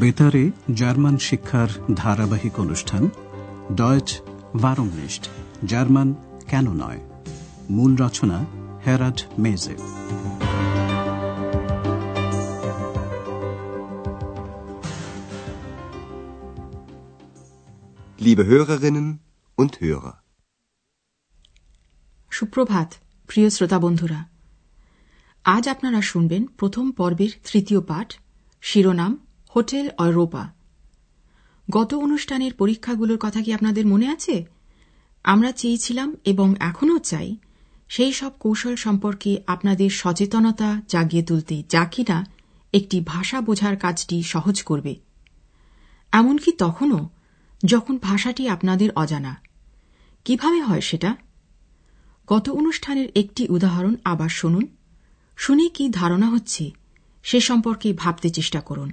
বেতারে জার্মান শিক্ষার ধারাবাহিক অনুষ্ঠান ডয়েচ ভারংনিষ্ঠ জার্মান কেন নয়? মূল রচনা হেরাড মেজে। Liebe Hörerinnen und Hörer. সুপ্রভাত প্রিয় শ্রোতা বন্ধুরা। আজ আপনারা শুনবেন প্রথম পর্বের তৃতীয় পাঠ শিরোনাম হোটেল অরোপা। গত অনুষ্ঠানের পরীক্ষাগুলোর কথা কি আপনাদের মনে আছে? আমরা চেয়েছিলাম এবং এখনও চাই সেই সব কৌশল সম্পর্কে আপনাদের সচেতনতা জাগিয়ে তুলতে যা কিনা একটি ভাষা বোঝার কাজটি সহজ করবে। এমনকি তখনও যখন ভাষাটি আপনাদের অজানা। কীভাবে হয় সেটা? গত অনুষ্ঠানের একটি উদাহরণ আবার শুনুন। শুনে কি ধারণা হচ্ছে সে সম্পর্কে ভাবতে চেষ্টা করুন।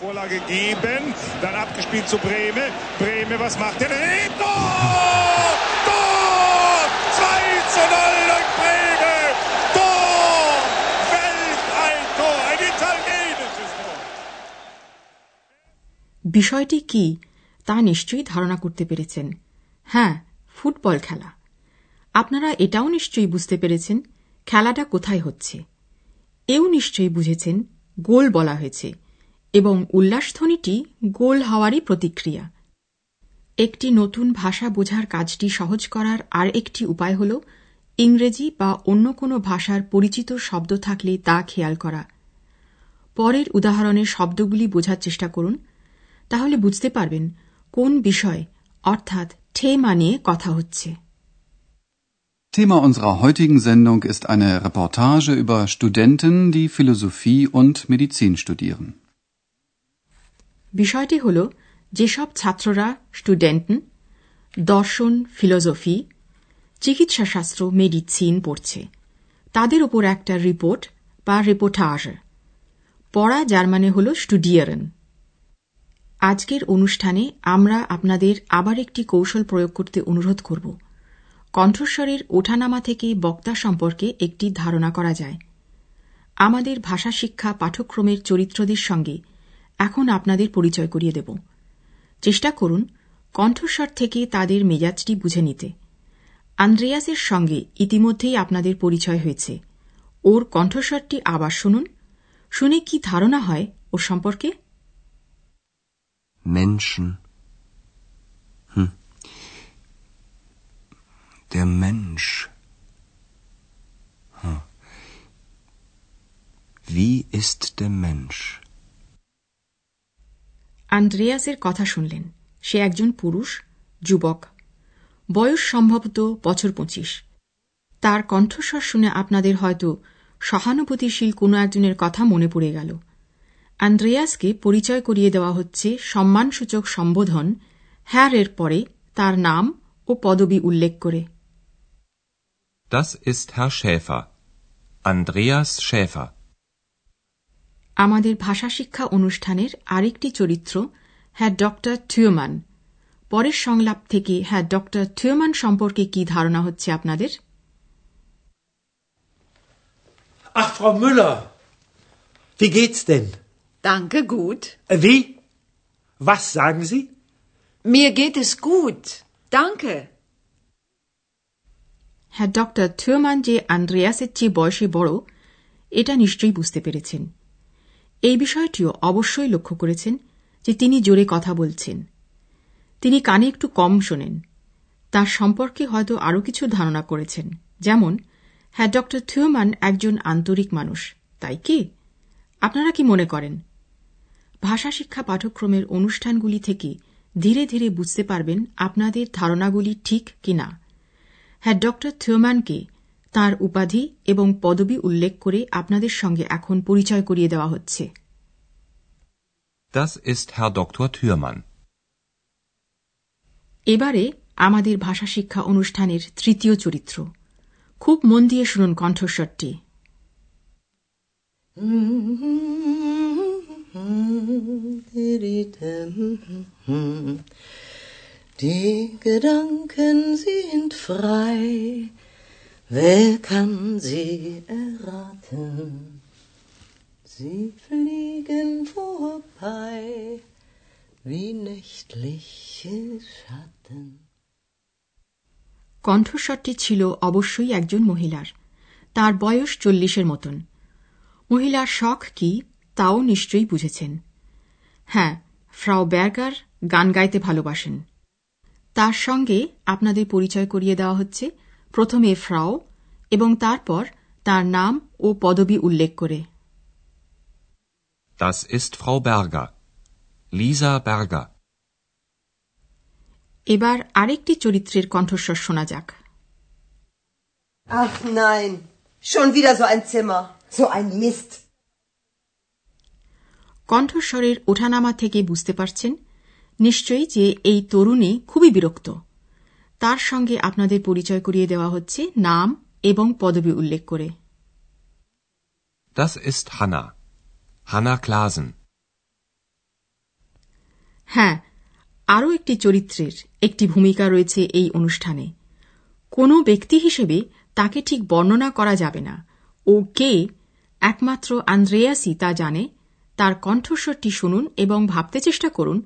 Vorlage geben, dann abgespielt zu Breme. Breme, was macht er? Tor! Tor! 2 zu 0 durch Breme! Tor! Weltalltor! Ein italienisches Tor! বিষয়টি কি তা নিশ্চয়ই ধারণা করতে পেরেছেন হ্যাঁ ফুটবল খেলা আপনারা এটাও নিশ্চয়ই বুঝতে পেরেছেন খেলাটা কোথায় হচ্ছে এও নিশ্চয়ই বুঝেছেন গোল বলা হয়েছে এবং উল্লাসধ্বনিটি গোল হওয়ারই প্রতিক্রিয়া। একটি নতুন ভাষা বোঝার কাজটি সহজ করার আর একটি উপায় হল ইংরেজি বা অন্য কোনো ভাষার পরিচিত শব্দ থাকলে তা খেয়াল করা। পরের উদাহরণের শব্দগুলি বোঝার চেষ্টা করুন। তাহলে বুঝতে পারবেন কোন বিষয় অর্থাৎ ঠেমা নিয়ে কথা হচ্ছে। Thema unserer heutigen Sendung ist eine Reportage über Studenten, die Philosophie und Medizin studieren. বিষয়টি হল যেসব ছাত্ররা, স্টুডেন্টন, দর্শন, ফিলোসফি, চিকিৎসাশাস্ত্র, মেডিসিন পড়ছে, তাদের ওপর একটা রিপোর্ট বা রিপোর্টাজ। পড়া যার মানে হল স্টুডিয়ারেন। আজকের অনুষ্ঠানে আমরা আপনাদের আবার একটি কৌশল প্রয়োগ করতে অনুরোধ করব। কণ্ঠস্বরের ওঠানামা থেকে বক্তা সম্পর্কে একটি ধারণা করা যায়। আমাদের ভাষা শিক্ষা পাঠ্যক্রমের চরিত্রদের সঙ্গে এখন আপনাদের পরিচয় করিয়ে দেব চেষ্টা করুন কণ্ঠস্বর থেকে তাদের মেজাজটি বুঝে নিতে আন্দ্রেয়াসের সঙ্গে ইতিমধ্যেই আপনাদের পরিচয় হয়েছে ওর কণ্ঠস্বরটি আবার শুনুন শুনে কি ধারণা হয় ওর সম্পর্কে Menschen. Hm. Der Mensch. Hm. Wie ist der Mensch? আন্দ্রেয়াসের কথা শুনলেন। সে একজন পুরুষ, যুবক। বয়স সম্ভবত বছর পঁচিশ। তার কণ্ঠস্বর শুনে আপনাদের হয়তো সহানুভূতিশীল কোনো একজনের কথা মনে পড়ে গেল। আন্দ্রেয়াসকে পরিচয় করিয়ে দেওয়া হচ্ছে সম্মানসূচক সম্বোধন হ্যার এর পরে তার নাম ও পদবি উল্লেখ করে। Das ist Herr Schäfer. Andreas Schäfer. আমাদের ভাষা শিক্ষা অনুষ্ঠানের আরেকটি চরিত্র হ্যাঁ ডক্টর থিওমান পরের সংলাপ থেকে হ্যাঁ ডক্টর থিওমান সম্পর্কে কি ধারণা হচ্ছে আপনাদের Ach, Frau Müller, wie geht's denn? Danke, gut. Äh, Wie? Was sagen Sie? Mir geht es gut. Danke. হ্যাঁ ডক্টর থিওমান যে আন্দ্রেয়াসের চেয়ে বয়সে বড় এটা নিশ্চয়ই বুঝতে পেরেছেন এই বিষয়টিও অবশ্যই লক্ষ্য করেছেন যে তিনি জোরে কথা বলছেন। তিনি কানে একটু কম শোনেন। তার সম্পর্কে হয়তো আরও কিছু ধারণা করেছেন। যেমন হ্যাঁ ডক্টর থিওমান একজন আন্তরিক মানুষ, তাই কি? আপনারা কি মনে করেন? ভাষা শিক্ষা পাঠ্যক্রমের অনুষ্ঠানগুলি থেকে ধীরে ধীরে বুঝতে পারবেন আপনাদের ধারণাগুলি ঠিক কিনা। হ্যাঁ ডক্টর থিওম্যানকে তার উপাধি এবং পদবি উল্লেখ করে আপনাদের সঙ্গে এখন পরিচয় করিয়ে দেওয়া হচ্ছে Das ist Herr Dr. Thürmann. এবারে আমাদের ভাষা শিক্ষা অনুষ্ঠানের তৃতীয় চরিত্র খুব মন দিয়ে শুনুন কণ্ঠস্বরটি Die Gedanken sind frei, wer kann sie erraten? sie fliegen vorbei wie nächtliche Schatten. কণ্ঠস্বরটি ছিল অবশ্যই একজন মহিলার তার বয়স চল্লিশের মতন মহিলার শখ কি, তাও নিশ্চয়ই বুঝেছেন হ্যাঁ ফ্রাও ব্যার্গার গান গাইতে ভালোবাসেন তার সঙ্গে আপনাদের পরিচয় করিয়ে দেওয়া হচ্ছে প্রথমে ফ্রাও এবং তারপর তার নাম ও পদবি উল্লেখ করে Das ist Frau Berger. Lisa Berger. এবার আরেকটি চরিত্রের কণ্ঠস্বর শোনা যাক Ach nein, schon wieder so ein Zimmer, so ein Mist. কণ্ঠস্বরের ওঠানামা থেকে বুঝতে পারছেন নিশ্চয়ই যে এই তরুণী খুবই বিরক্ত তার সঙ্গে আপনাদের পরিচয় করিয়ে দেওয়া হচ্ছে নাম এবং পদবি উল্লেখ করে। Das ist Hanna. Hanna Klasen. হ্যাঁ আরও একটি চরিত্রের একটি ভূমিকা রয়েছে এই অনুষ্ঠানে। কোনো ব্যক্তি হিসেবে তাকে ঠিক বর্ণনা করা যাবে না। ও কে একমাত্র আন্দ্রেয়াসই তা জানে। তার কণ্ঠস্বরটি শুনুন এবং ভাবতে চেষ্টা করুন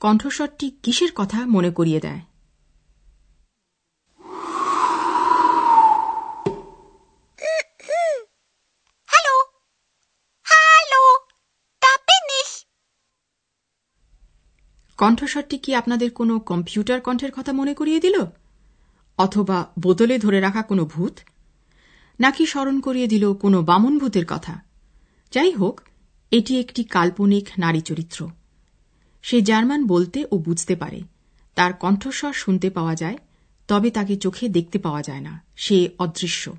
কণ্ঠস্বরটি কিসের কথা মনে করিয়ে দেয় Hallo? Hallo? Da bin ich. কণ্ঠস্বরটি কি আপনাদের কোনো কম্পিউটার কণ্ঠের কথা মনে করিয়ে দিল? অথবা বোতলে ধরে রাখা কোনো ভূত? নাকি স্মরণ করিয়ে দিল কোনো বামন ভূতের কথা? যাই হোক, এটি একটি কাল্পনিক নারী চরিত্র। সে জার্মান বলতে ও বুঝতে পারে। তার কণ্ঠস্বর শুনতে পাওয়া যায়, তবে তাকে চোখে দেখতে পাওয়া যায় না। সে অদৃশ্য।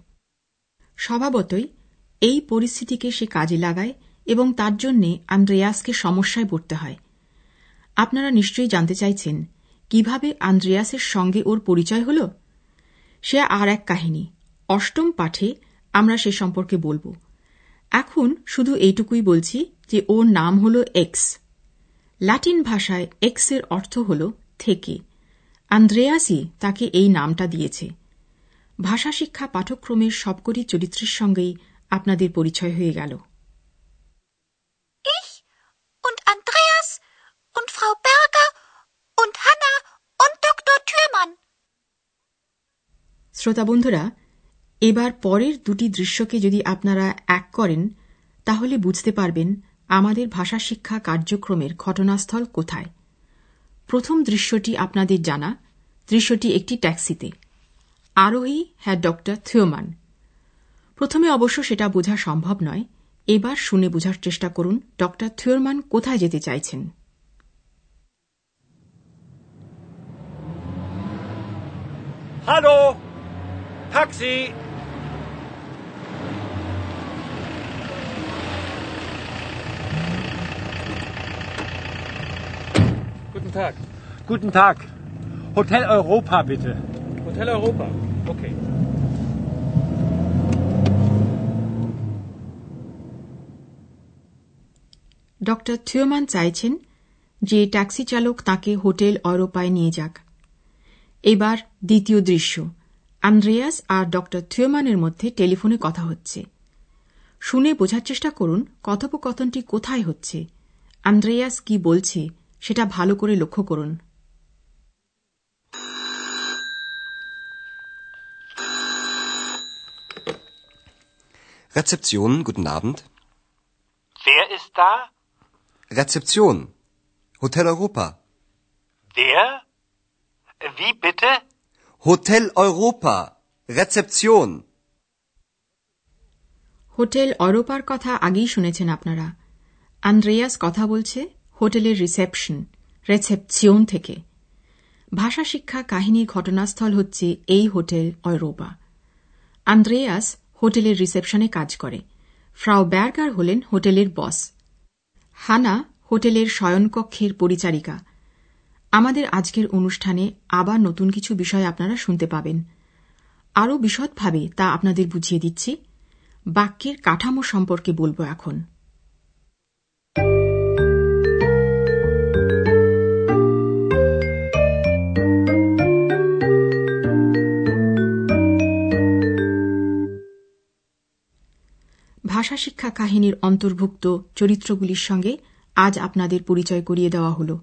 স্বভাবতই এই পরিস্থিতিকে সে কাজে লাগায় এবং তার জন্যে আন্দ্রেয়াসকে সমস্যায় পড়তে হয়। আপনারা নিশ্চয়ই জানতে চাইছেন কীভাবে আন্দ্রেয়াসের সঙ্গে ওর পরিচয় হল? সে আর এক কাহিনী। অষ্টম পাঠে আমরা সে সম্পর্কে বলব। এখন শুধু এইটুকুই বলছি যে ওর নাম হল এক্স। ল্যাটিন ভাষায় এক্সের অর্থ হল থেকে। আন্দ্রেয়াসই তাকে এই নামটা দিয়েছে। ভাষা শিক্ষা পাঠক্রমের সবকটি চরিত্রের সঙ্গেই আপনাদের পরিচয় হয়ে গেল Ich und Andreas und Frau Berger und Hanna und Dr. Thürmann. শ্রোতা বন্ধুরা, এবার পরের দুটি দৃশ্যকে যদি আপনারা এক করেন, তাহলে বুঝতে পারবেন আমাদের ভাষা শিক্ষা কার্যক্রমের ঘটনাস্থল কোথায়। প্রথম দৃশ্যটি আপনাদের জানা, দৃশ্যটি একটি ট্যাক্সিতে। আরোহী হ্যাঁ ডক্টর থিওমান। প্রথমে অবশ্য সেটা বোঝা সম্ভব নয়, এবার শুনে বোঝার চেষ্টা করুন ডক্টর থিওরমান কোথায় যেতে চাইছেন। Hallo? Taxi? Guten Tag. Guten Tag. Hotel Europa, bitte. Hotel Europa. Okay. Doctor Theomann চাইছেন যে ট্যাক্সি চালক তাকে হোটেল অরোপায় নিয়ে যাক এবার দ্বিতীয় দৃশ্য আন্দ্রেয়াস আর ডক্টর থিওমানের মধ্যে টেলিফোনে কথা হচ্ছে শুনে বোঝার চেষ্টা করুন কথোপকথনটি কোথায় হচ্ছে আন্দ্রেয়াস কি বলছে সেটা ভালো করে লক্ষ্য করুন Rezeption, guten Abend. Wer ist da? Rezeption. Hotel Europa. Wer? Wie bitte? Hotel Europa. Rezeption. Hotel অরোপার কথা আগেই শুনেছেন আপনারা। আন্দ্রেয়াস কথা বলছে হোটেলের রিসেপশন রেসেপসিয়ন থেকে। ভাষা শিক্ষা কাহিনীর ঘটনাস্থল হচ্ছে এই হোটেল অরোপা আন্দ্রেয়াস হোটেলের রিসেপশনে কাজ করে। ফ্রাও ব্যার্গার হলেন হোটেলের বস। হানা হোটেলের শয়নকক্ষের পরিচারিকা। আমাদের আজকের অনুষ্ঠানে আবার নতুন কিছু বিষয় আপনারা শুনতে পাবেন। আরও বিশদভাবে তা আপনাদের বুঝিয়ে দিচ্ছি। বাক্যের কাঠামো সম্পর্কে বলব এখন। ভাষা শিক্ষা কাহিনীর অন্তর্ভুক্ত চরিত্রগুলির সঙ্গে আজ আপনাদের পরিচয় করিয়ে দেওয়া হল।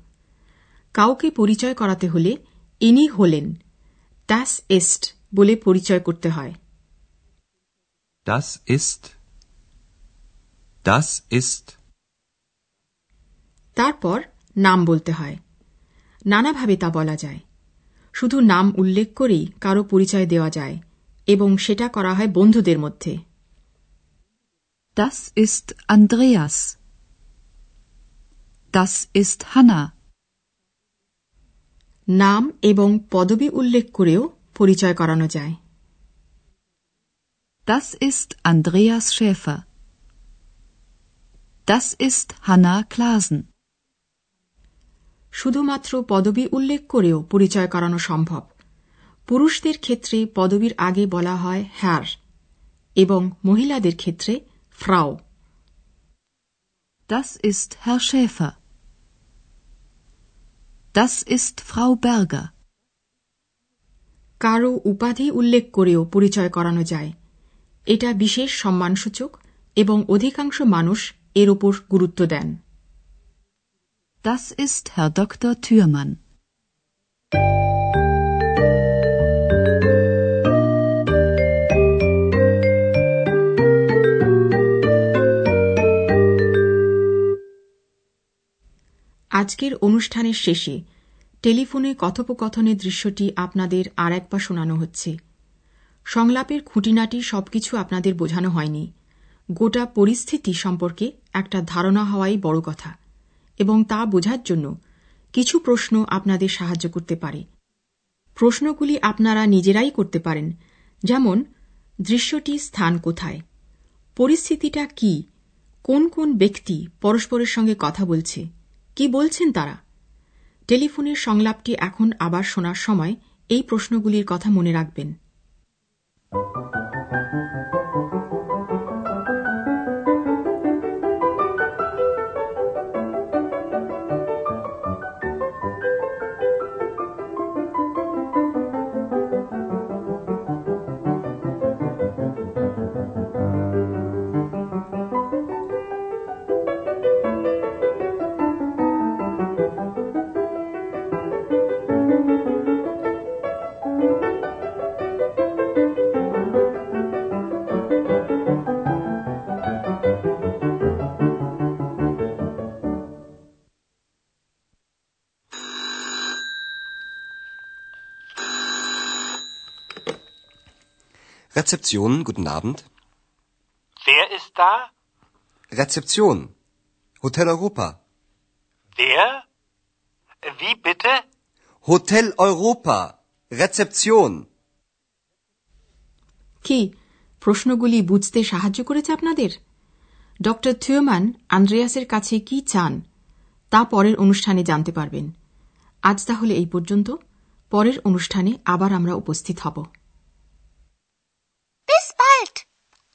কাউকে পরিচয় করাতে হলে ইনি হলেন টাস এস্ট বলে পরিচয় করতে হয় Das ist. Das ist. তারপর নাম বলতে হয় নানাভাবে তা বলা যায় শুধু নাম উল্লেখ করেই কারও পরিচয় দেওয়া যায় এবং সেটা করা হয় বন্ধুদের মধ্যে Das ist Andreas. Das ist Hanna. নাম এবং পদবি উল্লেখ করেও পরিচয় করানো যায় Das ist Andreas Schäfer. Das ist Hanna Klasen. শুধুমাত্র পদবি উল্লেখ করেও পরিচয় করানো সম্ভব পুরুষদের ক্ষেত্রে পদবীর আগে বলা হয় হ্যার এবং মহিলাদের ক্ষেত্রে ফ্রাও Das ist Herr Schäfer. Das ইস্ট Frau Berger. কারও উপাধি উল্লেখ করেও পরিচয় করানো যায় এটা বিশেষ সম্মানসূচক এবং অধিকাংশ মানুষ এর উপর গুরুত্ব দেন Das ist Herr Dr. Thürmann. আজকের অনুষ্ঠানের শেষে টেলিফোনে কথোপকথনের দৃশ্যটি আপনাদের আর একবার শোনানো হচ্ছে। সংলাপের খুঁটিনাটি সবকিছু আপনাদের বোঝানো হয়নি। গোটা পরিস্থিতি সম্পর্কে একটা ধারণা হওয়াই বড় কথা এবং তা বোঝার জন্য কিছু প্রশ্ন আপনাদের সাহায্য করতে পারে। প্রশ্নগুলি আপনারা নিজেরাই করতে পারেন, যেমন, দৃশ্যটি স্থান কোথায়? পরিস্থিতিটা কি? কোন কোন ব্যক্তি পরস্পরের সঙ্গে কথা বলছে? কি বলছেন তারা? টেলিফোনের সংলাপটি এখন আবার শোনার সময় এই প্রশ্নগুলির কথা মনে রাখবেন। Rezeption, guten Abend. Wer ist da? Rezeption. Hotel Europa. Wer? Wie bitte? Hotel Europa. Rezeption. কি প্রশ্নগুলি বুঝতে সাহায্য করেছে আপনাদের ড থিওম্যান আন্দ্রেয়াসের কাছে কি চান তা পরের অনুষ্ঠানে জানতে পারবেন আজ তাহলে এই পর্যন্ত পরের অনুষ্ঠানে আবার আমরা উপস্থিত হব